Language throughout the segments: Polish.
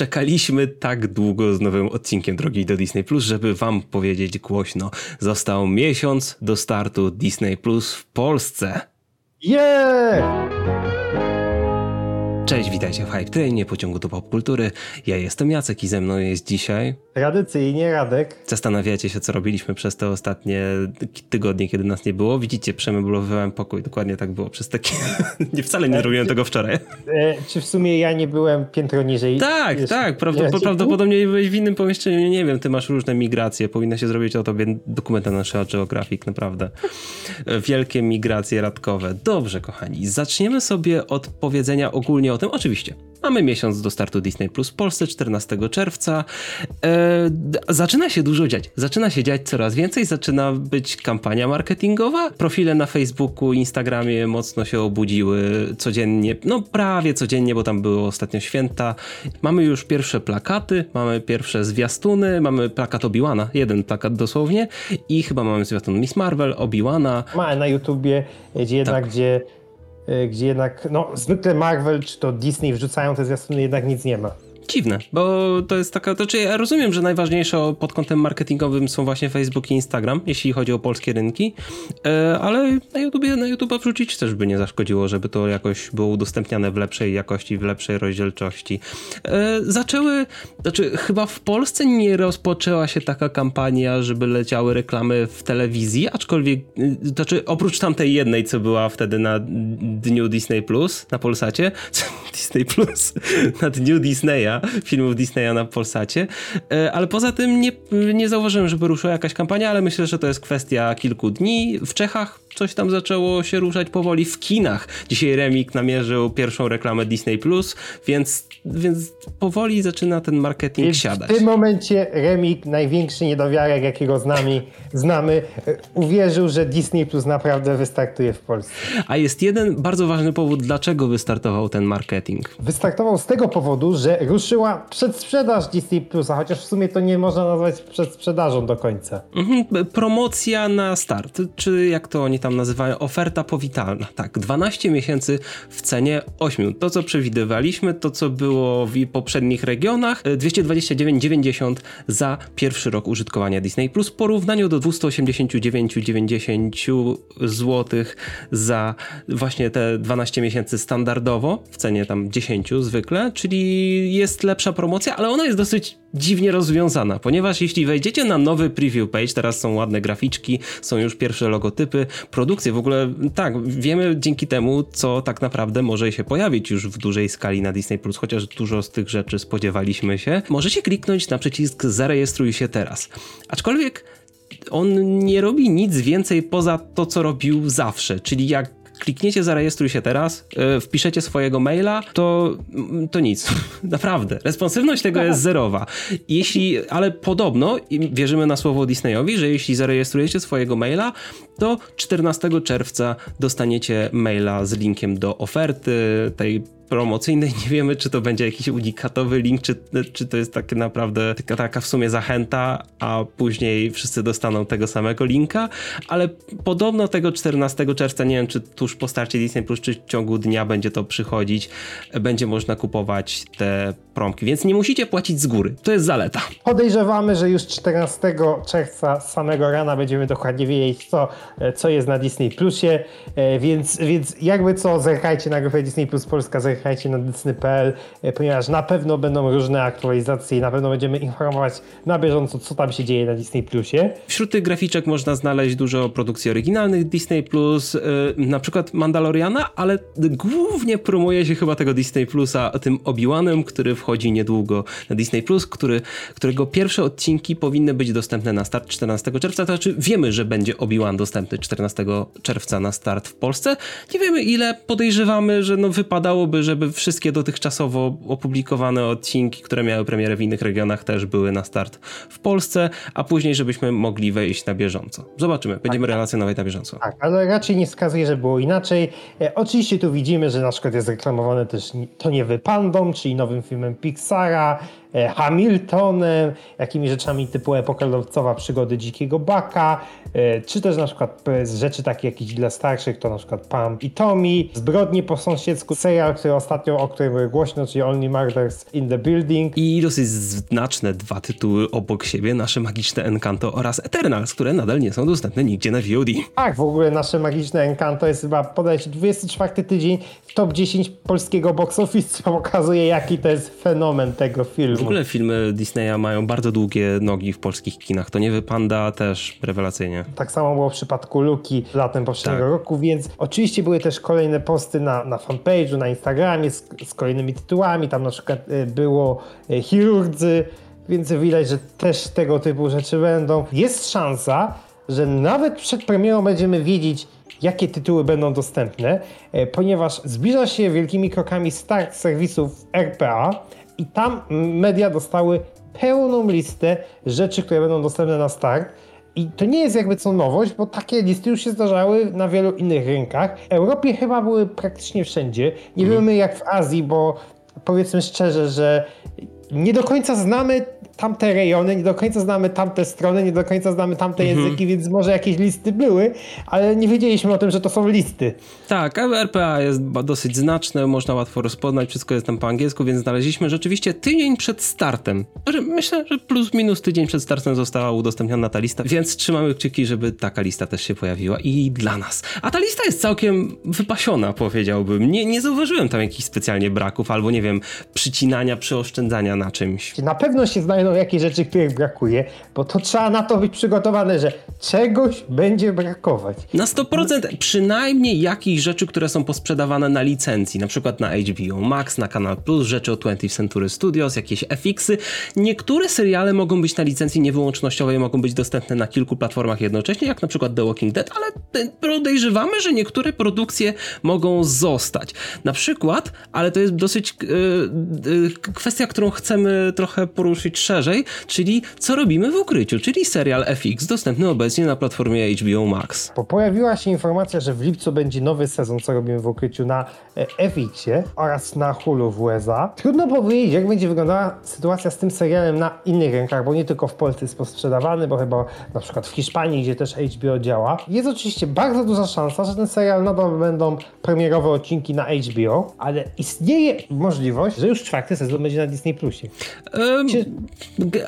czekaliśmy tak długo z nowym odcinkiem Drogi do Disney Plus, żeby wam powiedzieć głośno. Został miesiąc do startu Disney Plus w Polsce. Yeah! Cześć, witajcie w Hype Trainie, pociągu do popkultury. Ja jestem Jacek i ze mną jest dzisiaj... Tradycyjnie Radek. Zastanawiacie się, co robiliśmy przez te ostatnie tygodnie, kiedy nas nie było. Widzicie, przemeblowałem pokój. Dokładnie tak było przez takie... nie, wcale nie zrobiłem tego wczoraj. E, czy w sumie ja nie byłem piętro niżej? Tak, Wiesz, tak. Prawdopod prawdopodobnie byłeś w innym pomieszczeniu. Nie wiem, ty masz różne migracje. Powinno się zrobić o tobie dokument na nasze Geographic, naprawdę. Wielkie migracje radkowe. Dobrze, kochani. Zaczniemy sobie od powiedzenia ogólnie o tym, oczywiście. Mamy miesiąc do startu Disney Plus w Polsce 14 czerwca. E, zaczyna się dużo dziać. Zaczyna się dziać coraz więcej. Zaczyna być kampania marketingowa. Profile na Facebooku, Instagramie mocno się obudziły codziennie. No prawie codziennie, bo tam były ostatnio święta. Mamy już pierwsze plakaty, mamy pierwsze zwiastuny, mamy plakat Obi-Wana, jeden plakat dosłownie i chyba mamy zwiastun Miss Marvel, Obi-Wana. Ma na YouTubie, jednak, tak. gdzie gdzie jednak, no zwykle Marvel czy to Disney wrzucają te zwiastuny, jednak nic nie ma dziwne, bo to jest taka, to znaczy ja rozumiem, że najważniejsze pod kątem marketingowym są właśnie Facebook i Instagram, jeśli chodzi o polskie rynki, e, ale na YouTube, na YouTube wrzucić też by nie zaszkodziło, żeby to jakoś było udostępniane w lepszej jakości, w lepszej rozdzielczości. E, zaczęły, znaczy chyba w Polsce nie rozpoczęła się taka kampania, żeby leciały reklamy w telewizji, aczkolwiek, e, znaczy oprócz tamtej jednej, co była wtedy na dniu Disney Plus, na Polsacie, Disney Plus, na dniu Disneya, filmów Disneya na Polsacie, e, ale poza tym nie, nie zauważyłem, żeby ruszyła jakaś kampania, ale myślę, że to jest kwestia kilku dni. W Czechach coś tam zaczęło się ruszać powoli w kinach. Dzisiaj Remik namierzył pierwszą reklamę Disney Plus, więc, więc powoli zaczyna ten marketing więc siadać. W tym momencie Remik, największy niedowiarek, jakiego z nami znamy, uwierzył, że Disney Plus naprawdę wystartuje w Polsce. A jest jeden bardzo ważny powód, dlaczego wystartował ten marketing. Wystartował z tego powodu, że ruszyła przedsprzedaż Disney Plusa, chociaż w sumie to nie można nazwać przedsprzedażą do końca. Mhm, promocja na start, czy jak to oni tam nazywają, oferta powitalna. Tak, 12 miesięcy w cenie 8. To, co przewidywaliśmy, to, co było w poprzednich regionach, 229,90 za pierwszy rok użytkowania Disney Plus w porównaniu do 289,90 zł za właśnie te 12 miesięcy standardowo w cenie tam 10 zwykle, czyli jest lepsza promocja, ale ona jest dosyć dziwnie rozwiązana, ponieważ jeśli wejdziecie na nowy preview page, teraz są ładne graficzki, są już pierwsze logotypy, produkcje, w ogóle tak, wiemy dzięki temu, co tak naprawdę może się pojawić już w dużej skali na Disney+, Plus, chociaż dużo z tych rzeczy spodziewaliśmy się. Możecie kliknąć na przycisk zarejestruj się teraz. Aczkolwiek on nie robi nic więcej poza to, co robił zawsze, czyli jak klikniecie zarejestruj się teraz, yy, wpiszecie swojego maila, to, to nic. Naprawdę. Responsywność tego jest zerowa. Jeśli, ale podobno, wierzymy na słowo Disneyowi, że jeśli zarejestrujecie swojego maila, to 14 czerwca dostaniecie maila z linkiem do oferty tej promocyjnej. Nie wiemy, czy to będzie jakiś unikatowy link, czy, czy to jest tak naprawdę taka, w sumie zachęta, a później wszyscy dostaną tego samego linka, ale podobno tego 14 czerwca, nie wiem, czy tuż po starcie Disney Plus, czy w ciągu dnia będzie to przychodzić, będzie można kupować te promki, więc nie musicie płacić z góry. To jest zaleta. Podejrzewamy, że już 14 czerwca samego rana będziemy dokładnie wiedzieć, co, co jest na Disney Plusie, e, więc, więc jakby co, zerkajcie na grupę Disney Plus Polska, zerkajcie zerkajcie na Disney.pl, e, ponieważ na pewno będą różne aktualizacje i na pewno będziemy informować na bieżąco, co tam się dzieje na Disney Plusie. Wśród tych graficzek można znaleźć dużo produkcji oryginalnych Disney Plus, yy, na przykład Mandaloriana, ale głównie promuje się chyba tego Disney Plusa tym Obi-Wanem, który wchodzi niedługo na Disney Plus, który, którego pierwsze odcinki powinny być dostępne na start 14 czerwca, to znaczy wiemy, że będzie Obi-Wan dostępny 14 czerwca na start w Polsce. Nie wiemy ile, podejrzewamy, że no wypadałoby, żeby wszystkie dotychczasowo opublikowane odcinki, które miały premierę w innych regionach, też były na start w Polsce, a później, żebyśmy mogli wejść na bieżąco. Zobaczymy, będziemy tak, relacjonować na bieżąco. Tak, ale raczej nie wskazuje, że było inaczej. E, oczywiście tu widzimy, że na przykład jest reklamowane też To nie wy Pandą, czyli nowym filmem Pixara, Hamiltonem, jakimi rzeczami typu epokalowcowa przygody Dzikiego Baka, e, czy też na przykład z rzeczy takie jakieś dla starszych, to na przykład Pam i Tommy, Zbrodnie po sąsiedzku, serial, który ostatnio, o której były głośno, czyli Only Murders in the Building. I dosyć znaczne dwa tytuły obok siebie, nasze magiczne Encanto oraz Eternals, które nadal nie są dostępne nigdzie na VOD. Tak, w ogóle nasze magiczne Encanto jest chyba podajcie 24 tydzień w top 10 polskiego box office, co pokazuje jaki to jest fenomen tego filmu. W ogóle filmy Disneya mają bardzo długie nogi w polskich kinach. To nie wypanda też rewelacyjnie. Tak samo było w przypadku Luki latem poprzedniego tak. roku, więc oczywiście były też kolejne posty na, na fanpage'u, na Instagramie z, z kolejnymi tytułami. Tam na przykład y, było y, Chirurdzy, więc widać, że też tego typu rzeczy będą. Jest szansa, że nawet przed premierą będziemy wiedzieć, jakie tytuły będą dostępne, y, ponieważ zbliża się wielkimi krokami start serwisów RPA i tam media dostały pełną listę rzeczy, które będą dostępne na start. I to nie jest jakby co nowość, bo takie listy już się zdarzały na wielu innych rynkach. W Europie chyba były praktycznie wszędzie. Nie mhm. wiemy jak w Azji, bo powiedzmy szczerze, że nie do końca znamy tamte rejony, nie do końca znamy tamte strony, nie do końca znamy tamte mhm. języki, więc może jakieś listy były, ale nie wiedzieliśmy o tym, że to są listy. Tak, RPA jest dosyć znaczne, można łatwo rozpoznać, wszystko jest tam po angielsku, więc znaleźliśmy rzeczywiście tydzień przed startem. Myślę, że plus minus tydzień przed startem została udostępniona ta lista, więc trzymamy kciuki, żeby taka lista też się pojawiła i dla nas. A ta lista jest całkiem wypasiona, powiedziałbym. Nie, nie zauważyłem tam jakichś specjalnie braków, albo nie wiem, przycinania, przyoszczędzania na czymś. Na pewno się znajdą jakieś rzeczy, których brakuje, bo to trzeba na to być przygotowane, że czegoś będzie brakować. Na 100% przynajmniej jakichś rzeczy, które są posprzedawane na licencji, na przykład na HBO Max, na Kanal Plus, rzeczy od 20th Century Studios, jakieś FX-y. Niektóre seriale mogą być na licencji niewyłącznościowej, mogą być dostępne na kilku platformach jednocześnie, jak na przykład The Walking Dead, ale podejrzewamy, że niektóre produkcje mogą zostać. Na przykład, ale to jest dosyć yy, yy, kwestia, którą chcemy trochę poruszyć szerzej, czyli co robimy w ukryciu, czyli serial FX dostępny obecnie na platformie HBO Max. Bo pojawiła się informacja, że w lipcu będzie nowy sezon Co robimy w ukryciu na e, FX-ie oraz na Hulu w USA. Trudno powiedzieć, jak będzie wyglądała sytuacja z tym serialem na innych rynkach, bo nie tylko w Polsce jest sprzedawany, bo chyba na przykład w Hiszpanii, gdzie też HBO działa. Jest oczywiście bardzo duża szansa, że ten serial nadal będą premierowe odcinki na HBO, ale istnieje możliwość, że już czwarty sezon będzie na Disney Plusie. Um,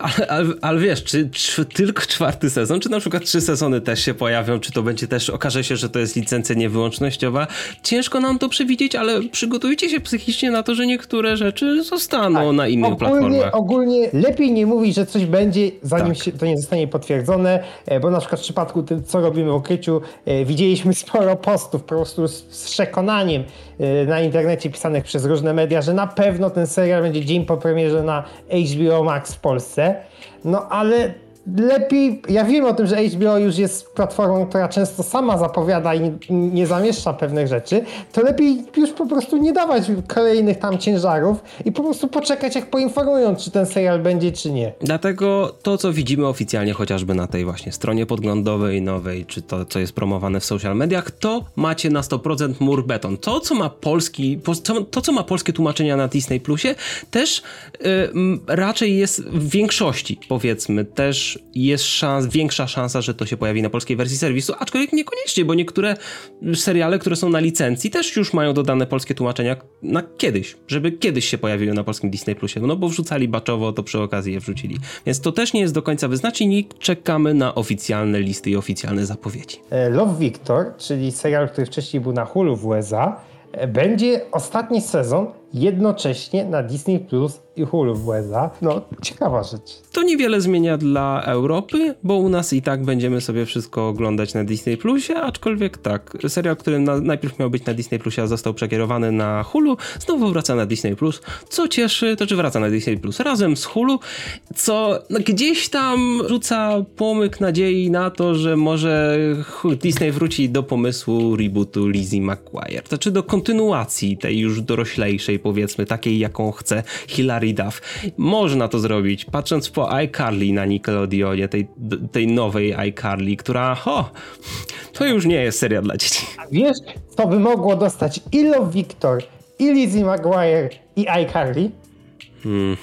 ale, ale, ale, wiesz, czy, czy, tylko czwarty sezon, czy na przykład trzy sezony też się pojawią, czy to będzie też, okaże się, że to jest licencja niewyłącznościowa. Ciężko nam to przewidzieć, ale przygotujcie się psychicznie na to, że niektóre rzeczy zostaną tak, na innych ogólnie, platformach. Ogólnie lepiej nie mówić, że coś będzie, zanim tak. się to nie zostanie potwierdzone, e, bo na przykład w przypadku tym, co robimy w ukryciu, e, widzieliśmy sporo postów po prostu z, z przekonaniem e, na internecie pisanych przez różne media, że na pewno ten serial będzie dzień po premierze na HBO Max Polsce. No ale lepiej, ja wiem o tym, że HBO już jest platformą, która często sama zapowiada i nie, zamieszcza pewnych rzeczy, to lepiej już po prostu nie dawać kolejnych tam ciężarów i po prostu poczekać, jak poinformują, czy ten serial będzie, czy nie. Dlatego to, co widzimy oficjalnie chociażby na tej właśnie stronie podglądowej nowej, czy to, co jest promowane w social mediach, to macie na 100% mur beton. To, co ma polski, to, co ma polskie tłumaczenia na Disney Plusie, też yy, raczej jest w większości, powiedzmy, też jest szans, większa szansa, że to się pojawi na polskiej wersji serwisu, aczkolwiek niekoniecznie, bo niektóre seriale, które są na licencji, też już mają dodane polskie tłumaczenia na kiedyś, żeby kiedyś się pojawiły na polskim Disney Plusie, no bo wrzucali baczowo, to przy okazji je wrzucili. Więc to też nie jest do końca wyznacznik czekamy na oficjalne listy i oficjalne zapowiedzi. E, Love Victor, czyli serial, który wcześniej był na Hulu w USA, e, będzie ostatni sezon jednocześnie na Disney Plus i Hulu w USA. No, ciekawa rzecz. To niewiele zmienia dla Europy, bo u nas i tak będziemy sobie wszystko oglądać na Disney Plusie, aczkolwiek tak, serial, który na, najpierw miał być na Disney Plusie, a został przekierowany na Hulu, znowu wraca na Disney Plus, co cieszy, to czy wraca na Disney Plus razem z Hulu, co no, gdzieś tam rzuca pomyk nadziei na to, że może Disney wróci do pomysłu rebootu Lizzie McGuire, to czy do kontynuacji tej już doroślejszej powiedzmy, takiej jaką chce Hilary Duff. Można to zrobić, patrząc po iCarly na Nickelodeonie, tej, tej nowej iCarly, która, ho, to już nie jest seria dla dzieci. A wiesz, to by mogło dostać i Love Victor, i Lizzie McGuire, i iCarly? Hmm.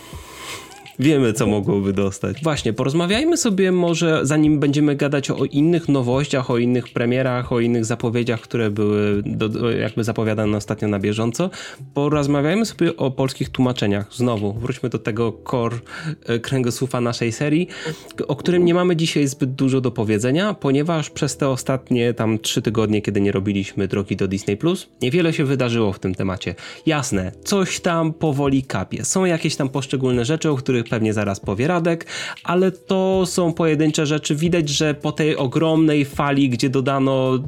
Wiemy, co mogłoby dostać. Właśnie, porozmawiajmy sobie może, zanim będziemy gadać o innych nowościach, o innych premierach, o innych zapowiedziach, które były do, jakby zapowiadane ostatnio na bieżąco, porozmawiajmy sobie o polskich tłumaczeniach. Znowu, wróćmy do tego core kręgosłupa naszej serii, o którym nie mamy dzisiaj zbyt dużo do powiedzenia, ponieważ przez te ostatnie tam trzy tygodnie, kiedy nie robiliśmy drogi do Disney+, niewiele się wydarzyło w tym temacie. Jasne, coś tam powoli kapie. Są jakieś tam poszczególne rzeczy, o których pewnie zaraz powie Radek, ale to są pojedyncze rzeczy. Widać, że po tej ogromnej fali, gdzie dodano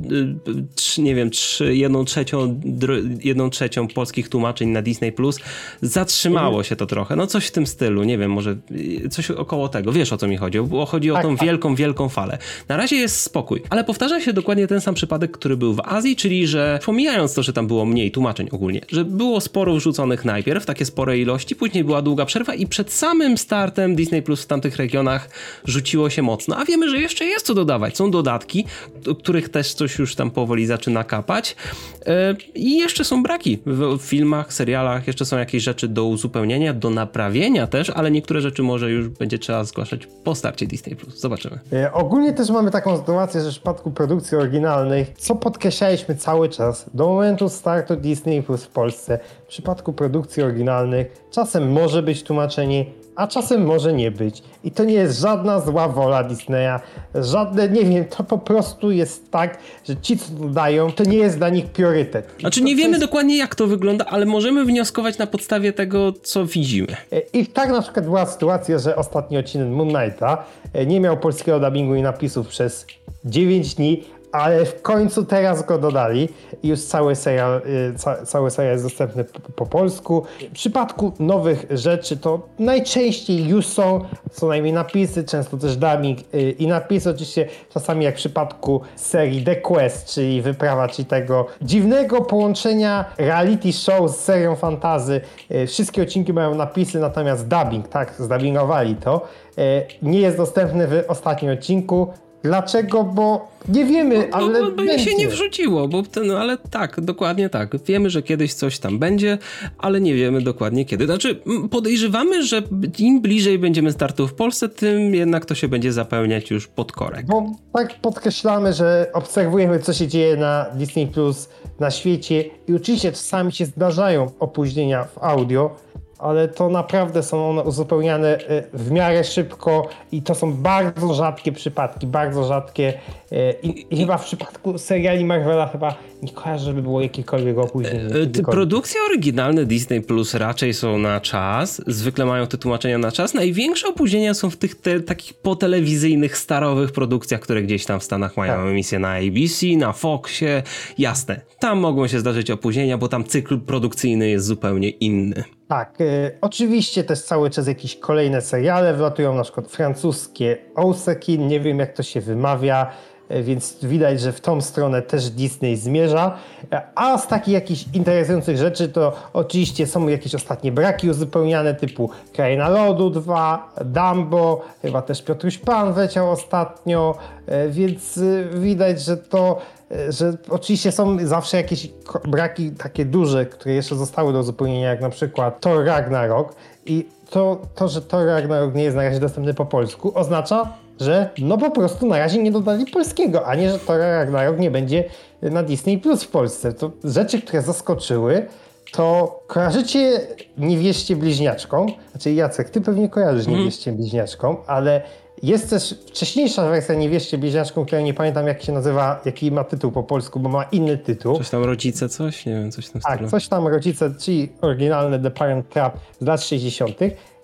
y, nie wiem, jedną, trzecią, jedną trzecią polskich tłumaczeń na Disney+, zatrzymało się to trochę. No coś w tym stylu, nie wiem, może y, coś około tego. Wiesz o co mi chodzi? Bo chodzi o tak, tą tak. wielką, wielką falę. Na razie jest spokój, ale powtarza się dokładnie ten sam przypadek, który był w Azji, czyli że pomijając to, że tam było mniej tłumaczeń ogólnie, że było sporo wrzuconych najpierw, takie spore ilości, później była długa przerwa i przed samym startem Disney Plus w tamtych regionach rzuciło się mocno. A wiemy, że jeszcze jest co dodawać. Są dodatki, do których też coś już tam powoli zaczyna kapać. E, I jeszcze są braki w filmach, serialach, jeszcze są jakieś rzeczy do uzupełnienia, do naprawienia też, ale niektóre rzeczy może już będzie trzeba zgłaszać po starcie Disney Plus. Zobaczymy. E, ogólnie też mamy taką sytuację, że w przypadku produkcji oryginalnych, co podkreślaliśmy cały czas, do momentu startu Disney Plus w Polsce, w przypadku produkcji oryginalnych, czasem może być tłumaczenie, a czasem może nie być. I to nie jest żadna zła wola Disneya, żadne, nie wiem, to po prostu jest tak, że ci, co to dają, to nie jest dla nich priorytet. I znaczy nie wiemy jest... dokładnie, jak to wygląda, ale możemy wnioskować na podstawie tego, co widzimy. E, I tak na przykład była sytuacja, że ostatni odcinek Moon Knighta e, nie miał polskiego dubbingu i napisów przez 9 dni, ale w końcu teraz go dodali i już cały serial, y, ca, cały serial jest dostępny po, po, polsku. W przypadku nowych rzeczy to najczęściej już są co najmniej napisy, często też dubbing y, i napisy oczywiście czasami jak w przypadku serii The Quest, czyli wyprawa, czyli tego dziwnego połączenia reality show z serią fantazy. Y, wszystkie odcinki mają napisy, natomiast dubbing, tak, zdubbingowali to. Nie jest dostępny w ostatnim odcinku. Dlaczego? Bo nie wiemy, bo, ale. Bo, bo mi się nie wrzuciło, bo ten, no, ale tak, dokładnie tak. Wiemy, że kiedyś coś tam będzie, ale nie wiemy dokładnie kiedy. Znaczy, podejrzewamy, że im bliżej będziemy startu w Polsce, tym jednak to się będzie zapełniać już pod korek. Bo tak podkreślamy, że obserwujemy, co się dzieje na Disney Plus na świecie i oczywiście czasami się zdarzają opóźnienia w audio ale to naprawdę są one uzupełniane e, w miarę szybko i to są bardzo rzadkie przypadki, bardzo rzadkie e, i, i chyba w przypadku seriali Marvela chyba nie kojarzę, żeby było jakiekolwiek opóźnienie. E, produkcje oryginalne Disney Plus raczej są na czas, zwykle mają te tłumaczenia na czas. Największe opóźnienia są w tych te, takich potelewizyjnych, starowych produkcjach, które gdzieś tam w Stanach mają tak. emisję na ABC, na Foxie, jasne. Tam mogą się zdarzyć opóźnienia, bo tam cykl produkcyjny jest zupełnie inny. Tak, y, oczywiście też cały czas jakieś kolejne seriale wlatują, na przykład francuskie Ousekin, nie wiem jak to się wymawia, więc widać, że w tą stronę też Disney zmierza. A z takich jakichś interesujących rzeczy to oczywiście są jakieś ostatnie braki uzupełniane typu Kraina Lodu 2, Dumbo, chyba też Piotruś Pan wleciał ostatnio, y, więc widać, że to że oczywiście są zawsze jakieś braki takie duże, które jeszcze zostały do uzupełnienia, jak na przykład Thor Ragnarok i to, to, że Thor Ragnarok nie jest na razie dostępny po polsku oznacza, że no po prostu na razie nie dodali polskiego, a nie, że Thor Ragnarok nie będzie na Disney Plus w Polsce. To rzeczy, które zaskoczyły, to kojarzycie niewieście bliźniaczką? Znaczy Jacek, ty pewnie kojarzysz mm. niewieście bliźniaczką, ale jest też wcześniejsza wersja Niewieście Bliźniaczką, która nie pamiętam jak się nazywa, jaki ma tytuł po polsku, bo ma inny tytuł. Coś tam Rodzice coś? Nie wiem, coś tam Tak, coś tam Rodzice, czyli oryginalny The Parent Trap z lat 60.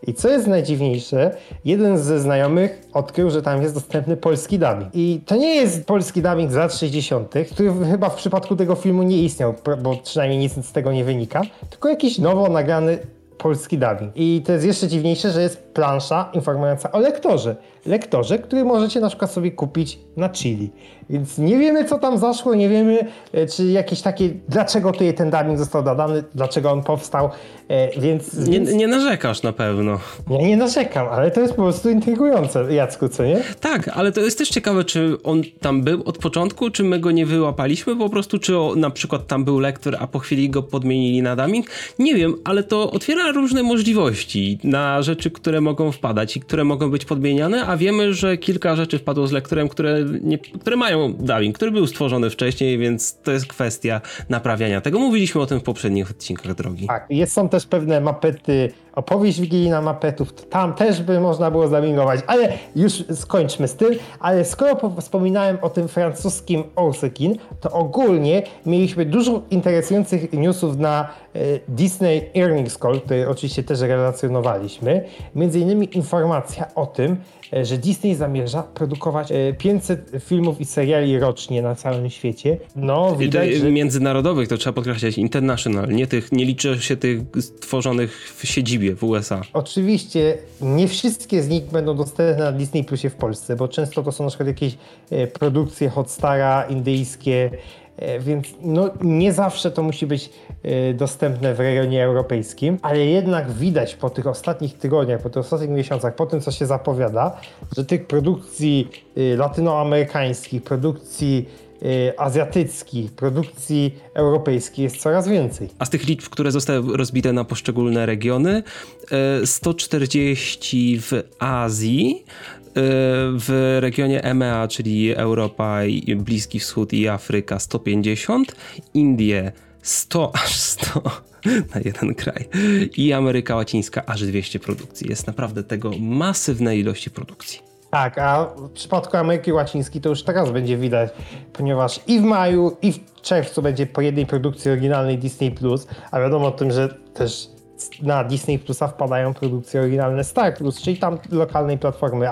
I co jest najdziwniejsze, jeden ze znajomych odkrył, że tam jest dostępny polski dubbing. I to nie jest polski dubbing z lat 60., który chyba w przypadku tego filmu nie istniał, bo przynajmniej nic z tego nie wynika, tylko jakiś nowo nagrany polski dubbing. I to jest jeszcze dziwniejsze, że jest plansza informująca o lektorze. Lektorze, który możecie na przykład sobie kupić na Chili. Więc nie wiemy, co tam zaszło, nie wiemy, e, czy jakieś takie, dlaczego tutaj ten dubbing został dodany, dlaczego on powstał, e, więc... Nie, nie narzekasz na pewno. Ja nie narzekam, ale to jest po prostu intrygujące, Jacku, co nie? Tak, ale to jest też ciekawe, czy on tam był od początku, czy my go nie wyłapaliśmy po prostu, czy o, na przykład tam był lektor, a po chwili go podmienili na dubbing. Nie wiem, ale to otwiera otwiera różne możliwości na rzeczy, które mogą wpadać i które mogą być podmieniane, a wiemy, że kilka rzeczy wpadło z lektorem, które, nie, które mają dubbing, który był stworzony wcześniej, więc to jest kwestia naprawiania tego. Mówiliśmy o tym w poprzednich odcinkach drogi. Tak, jest, są też pewne mapety, opowieść wigilijna mapetów, tam też by można było zamingować, ale już skończmy z tym, ale skoro wspominałem o tym francuskim Orsekin, to ogólnie mieliśmy dużo interesujących newsów na e, Disney Earnings Call, który oczywiście też relacjonowaliśmy. Między innymi informacja o tym, że Disney zamierza produkować 500 e, filmów i seriali rocznie na całym świecie. No, widać, że... Międzynarodowych, to trzeba podkreślać, international, nie, tych, nie liczy się tych stworzonych w siedzibie w USA. Oczywiście nie wszystkie z nich będą dostępne na Disney Plusie w Polsce, bo często to są na przykład jakieś produkcje Hotstara indyjskie, E, więc no, nie zawsze to musi być e, dostępne w regionie europejskim, ale jednak widać po tych ostatnich tygodniach, po tych ostatnich miesiącach, po tym co się zapowiada, że tych produkcji e, latynoamerykańskich, produkcji azjatyckich, produkcji europejskiej jest coraz więcej. A z tych liczb, które zostały rozbite na poszczególne regiony, 140 w Azji, w regionie EMEA, czyli Europa, Bliski Wschód i Afryka 150, Indie 100 aż 100 na jeden kraj i Ameryka Łacińska aż 200 produkcji. Jest naprawdę tego masywne ilości produkcji. Tak, a w przypadku Ameryki Łacińskiej to już teraz będzie widać, ponieważ i w maju, i w czerwcu będzie po jednej produkcji oryginalnej Disney+, a wiadomo o tym, że też na Disney Plusa wpadają produkcje oryginalne Star Plus, czyli tam lokalnej platformy,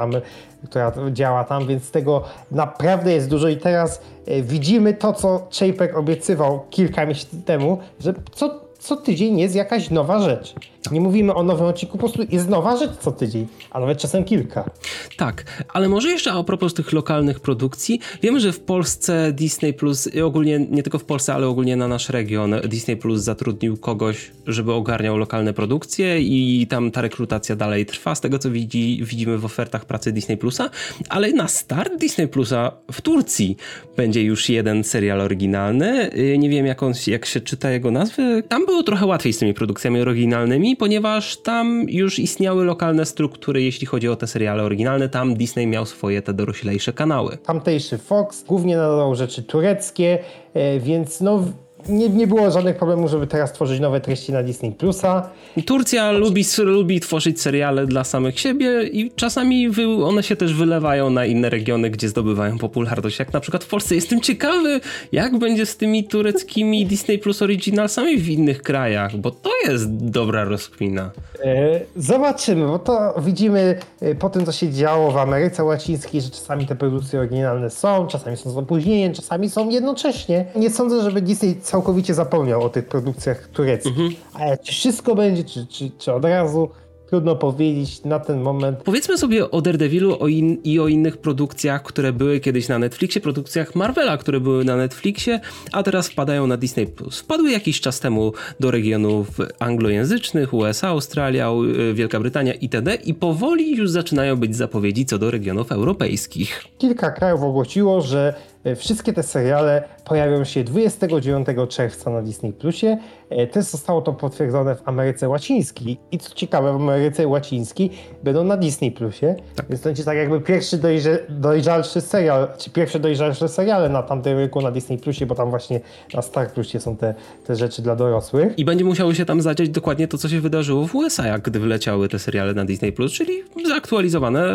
która działa tam, więc tego naprawdę jest dużo. I teraz e, widzimy to, co Chapek obiecywał kilka miesięcy temu, że co co tydzień jest jakaś nowa rzecz. Nie mówimy o nowym odcinku, po prostu jest nowa rzecz co tydzień, a nawet czasem kilka. Tak, ale może jeszcze a propos tych lokalnych produkcji. Wiemy, że w Polsce Disney Plus, ogólnie nie tylko w Polsce, ale ogólnie na nasz region, Disney Plus zatrudnił kogoś, żeby ogarniał lokalne produkcje i tam ta rekrutacja dalej trwa, z tego co widzi, widzimy w ofertach pracy Disney Plusa, ale na start Disney Plusa w Turcji będzie już jeden serial oryginalny. Y, nie wiem jak, on, jak się czyta jego nazwy. Tam był było trochę łatwiej z tymi produkcjami oryginalnymi, ponieważ tam już istniały lokalne struktury, jeśli chodzi o te seriale oryginalne. Tam Disney miał swoje te doroślejsze kanały. Tamtejszy Fox głównie nadawał rzeczy tureckie, e, więc no nie, nie było żadnych problemów, żeby teraz tworzyć nowe treści na Disney Plusa. Turcja lubi, lubi tworzyć seriale dla samych siebie i czasami one się też wylewają na inne regiony, gdzie zdobywają popularność. Jak na przykład w Polsce. Jestem ciekawy, jak będzie z tymi tureckimi Disney Plus Originalsami w innych krajach, bo to jest dobra rozkmina. E, zobaczymy, bo to widzimy e, po tym, co się działo w Ameryce Łacińskiej, że czasami te produkcje oryginalne są, czasami są z opóźnieniem, czasami są jednocześnie. Nie sądzę, żeby Disney całkowicie zapomniał o tych produkcjach tureckich. Mhm. Ale czy wszystko będzie, czy, czy, czy od razu? Trudno powiedzieć na ten moment. Powiedzmy sobie o Daredevilu o in, i o innych produkcjach, które były kiedyś na Netflixie, produkcjach Marvela, które były na Netflixie, a teraz wpadają na Disney+. Wpadły jakiś czas temu do regionów anglojęzycznych, USA, Australia, Wielka Brytania itd. i powoli już zaczynają być zapowiedzi co do regionów europejskich. Kilka krajów ogłosiło, że wszystkie te seriale pojawią się 29 czerwca na Disney Plusie. E, też zostało to potwierdzone w Ameryce Łacińskiej. I co ciekawe, w Ameryce Łacińskiej będą na Disney Plusie. Tak. Więc to będzie tak jakby pierwszy dojrze, dojrzalszy serial, czy pierwsze dojrzalsze seriale na tamtym rynku na Disney Plusie, bo tam właśnie na Star Plusie są te, te rzeczy dla dorosłych. I będzie musiało się tam zadziać dokładnie to, co się wydarzyło w USA, jak gdy wyleciały te seriale na Disney Plus, czyli zaktualizowane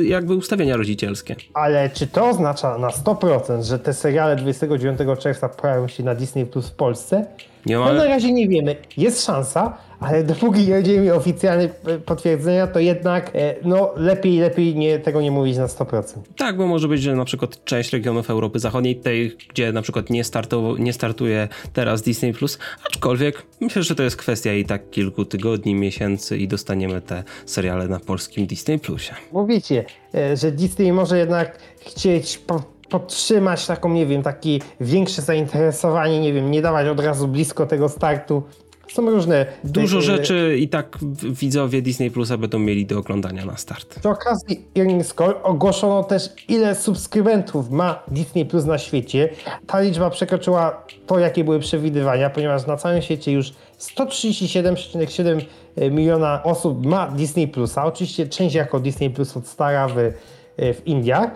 y, jakby ustawienia rodzicielskie. Ale czy to oznacza na 100%, 100%, że te seriale 29 czerwca pojawią się na Disney Plus w Polsce? Nie ma... No na razie nie wiemy. Jest szansa, ale dopóki nie będziemy oficjalne potwierdzenia, to jednak e, no, lepiej, lepiej nie, tego nie mówić na 100%. Tak, bo może być, że na przykład część regionów Europy Zachodniej, tej, gdzie na przykład nie, startu, nie startuje teraz Disney+, Plus, aczkolwiek myślę, że to jest kwestia i tak kilku tygodni, miesięcy i dostaniemy te seriale na polskim Disney+. Plusie. Mówicie, e, że Disney może jednak chcieć podtrzymać taką, nie wiem, takie większe zainteresowanie, nie wiem, nie dawać od razu blisko tego startu. Są różne. Dużo rzeczy i tak widzowie Disney Plusa będą mieli do oglądania na start. Przy okazji Earnings Call ogłoszono też, ile subskrybentów ma Disney Plus na świecie. Ta liczba przekroczyła to, jakie były przewidywania, ponieważ na całym świecie już 137,7 miliona osób ma Disney Plusa. Oczywiście część jako Disney Plus od stara w, w Indiach,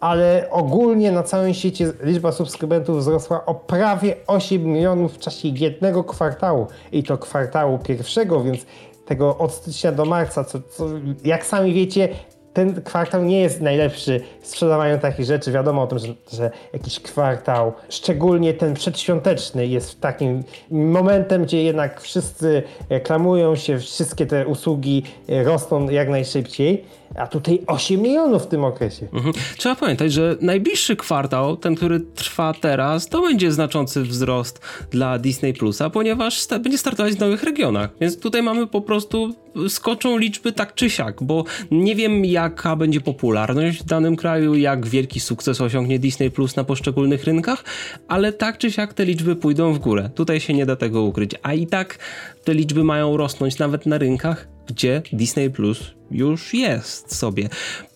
ale ogólnie na całym świecie liczba subskrybentów wzrosła o prawie 8 milionów w czasie jednego kwartału. I to kwartału pierwszego, więc tego od stycznia do marca, co, co jak sami wiecie, ten kwartał nie jest najlepszy w sprzedawaniu takich rzeczy. Wiadomo o tym, że, że, jakiś kwartał, szczególnie ten przedświąteczny, jest takim momentem, gdzie jednak wszyscy reklamują się, wszystkie te usługi rosną jak najszybciej a tutaj 8 milionów w tym okresie. Mhm. Trzeba pamiętać, że najbliższy kwartał, ten, który trwa teraz, to będzie znaczący wzrost dla Disney Plusa, ponieważ będzie startować w nowych regionach. Więc tutaj mamy po prostu skoczą liczby tak czy siak, bo nie wiem jaka będzie popularność w danym kraju, jak wielki sukces osiągnie Disney Plus na poszczególnych rynkach, ale tak czy siak te liczby pójdą w górę. Tutaj się nie da tego ukryć. A i tak te liczby mają rosnąć nawet na rynkach, gdzie Disney Plus już jest sobie.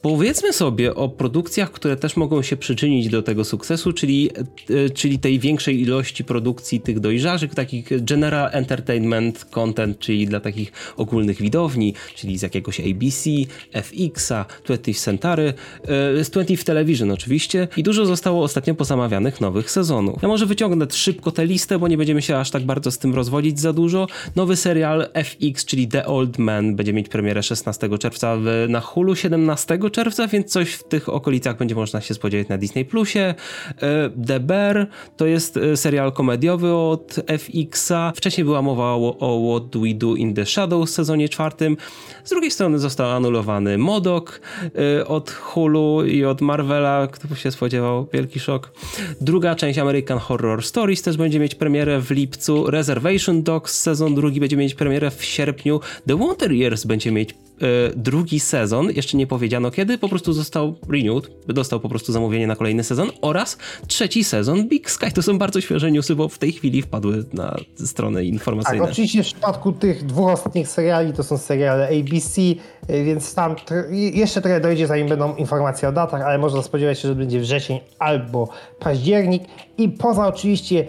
Powiedzmy sobie o produkcjach, które też mogą się przyczynić do tego sukcesu, czyli, e, czyli tej większej ilości produkcji tych dojrzałych, takich general entertainment content, czyli dla takich ogólnych widowni, czyli z jakiegoś ABC, FX-a, 20th Century, e, z 20th Television oczywiście i dużo zostało ostatnio pozamawianych nowych sezonów. Ja może wyciągnę szybko tę listę, bo nie będziemy się aż tak bardzo z tym rozwodzić za dużo. Nowy serial FX, czyli The Old Man będzie mieć premierę 16 czerwca na Hulu, 17 czerwca, więc coś w tych okolicach będzie można się spodziewać na Disney Plusie. E, The Bear to jest e, serial komediowy od FX-a. Wcześniej była mowa o, o What We Do in the Shadows w sezonie czwartym. Z drugiej strony został anulowany Modok e, od Hulu i od Marvela. Kto się spodziewał? Wielki szok. Druga część American Horror Stories też będzie mieć premierę w lipcu. Reservation Dogs sezon drugi będzie mieć premierę w sierpniu. The Wonder Years będzie mieć drugi sezon, jeszcze nie powiedziano kiedy, po prostu został renewed, dostał po prostu zamówienie na kolejny sezon oraz trzeci sezon Big Sky. To są bardzo świeże newsy, bo w tej chwili wpadły na strony informacyjne. Tak, oczywiście w przypadku tych dwóch ostatnich seriali to są seriale ABC, e, więc tam jeszcze trochę dojdzie, zanim będą informacje o datach, ale można spodziewać się, że będzie wrzesień albo październik i poza oczywiście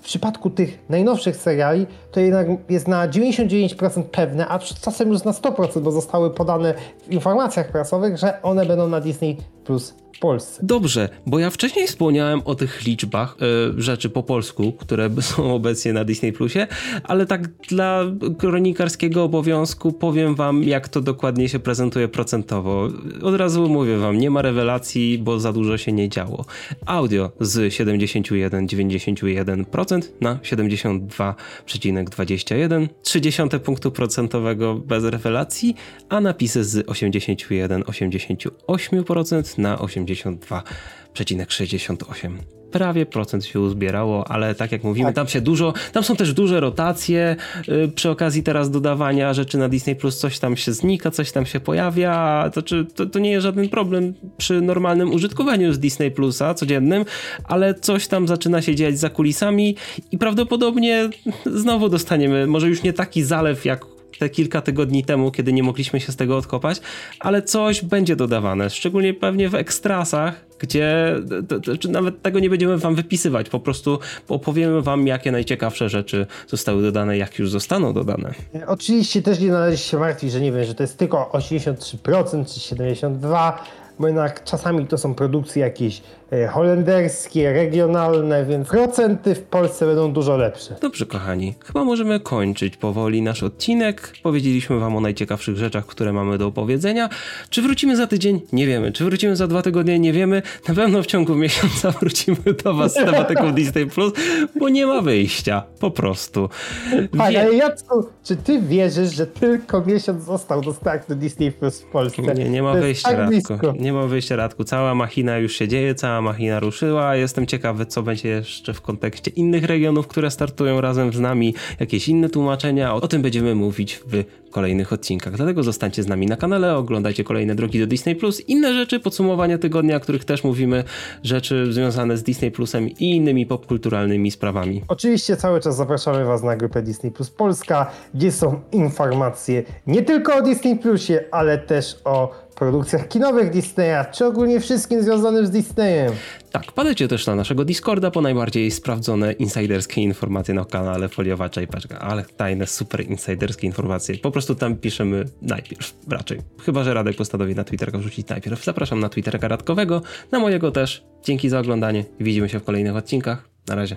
w przypadku tych najnowszych seriali to jednak jest na 99% pewne, a czasem już na 100%, bo zostały podane w informacjach prasowych, że one będą na Disney Plus Polsce. Dobrze, bo ja wcześniej wspomniałem o tych liczbach y, rzeczy po polsku, które są obecnie na Disney Plusie, ale tak dla kronikarskiego obowiązku powiem wam, jak to dokładnie się prezentuje procentowo. Od razu mówię wam, nie ma rewelacji, bo za dużo się nie działo. Audio z 71,91% na 72,21, 30 punktu procentowego bez rewelacji, a napisy z 81,88% na 80 82,68 prawie procent się uzbierało, ale tak jak mówimy, tak. tam się dużo, tam są też duże rotacje yy, przy okazji teraz dodawania rzeczy na Disney Plus, coś tam się znika, coś tam się pojawia, to, czy, to, to nie jest żaden problem przy normalnym użytkowaniu z Disney Plusa codziennym, ale coś tam zaczyna się dziać za kulisami i prawdopodobnie znowu dostaniemy, może już nie taki zalew jak te kilka tygodni temu, kiedy nie mogliśmy się z tego odkopać, ale coś będzie dodawane, szczególnie pewnie w ekstrasach, gdzie to, to, nawet tego nie będziemy wam wypisywać, po prostu opowiemy wam, jakie najciekawsze rzeczy zostały dodane, jak już zostaną dodane. Oczywiście też nie należy się martwić, że nie wiem, że to jest tylko 83% czy 72%, bo jednak czasami to są produkcje jakieś E, holenderskie, regionalne, więc procenty w Polsce będą dużo lepsze. Dobrze, kochani, chyba możemy kończyć powoli nasz odcinek. Powiedzieliśmy wam o najciekawszych rzeczach, które mamy do opowiedzenia. Czy wrócimy za tydzień? Nie wiemy. Czy wrócimy za dwa tygodnie? Nie wiemy. Na pewno w ciągu miesiąca wrócimy do was z tematyką Disney Plus, bo nie ma wyjścia. Po prostu. Wie... ale Jacku, czy ty wierzysz, że tylko miesiąc został do startu Disney Plus w Polsce? Nie, nie ma wyjścia, tak Radku. Nie ma wyjścia, Radku. Cała machina już się dzieje, cała machina ruszyła. Jestem ciekawy, co będzie jeszcze w kontekście innych regionów, które startują razem z nami, jakieś inne tłumaczenia. O tym będziemy mówić w kolejnych odcinkach. Dlatego zostańcie z nami na kanale, oglądajcie kolejne drogi do Disney Plus, inne rzeczy, podsumowania tygodnia, o których też mówimy, rzeczy związane z Disney Plusem i innymi popkulturalnymi sprawami. Oczywiście cały czas zapraszamy Was na grupę Disney Plus Polska, gdzie są informacje nie tylko o Disney Plusie, ale też o produkcjach kinowych Disneya, czy ogólnie wszystkim związanym z Disneyem. Tak, padajcie też na naszego Discorda po najbardziej sprawdzone insiderskie informacje na kanale Foliowacza i Paczka, ale tajne, super insiderskie informacje. Po prostu tam piszemy najpierw, raczej. Chyba, że Radek postanowi na Twitterka wrzucić najpierw. Zapraszam na Twitterka Radkowego, na mojego też. Dzięki za oglądanie widzimy się w kolejnych odcinkach. Na razie.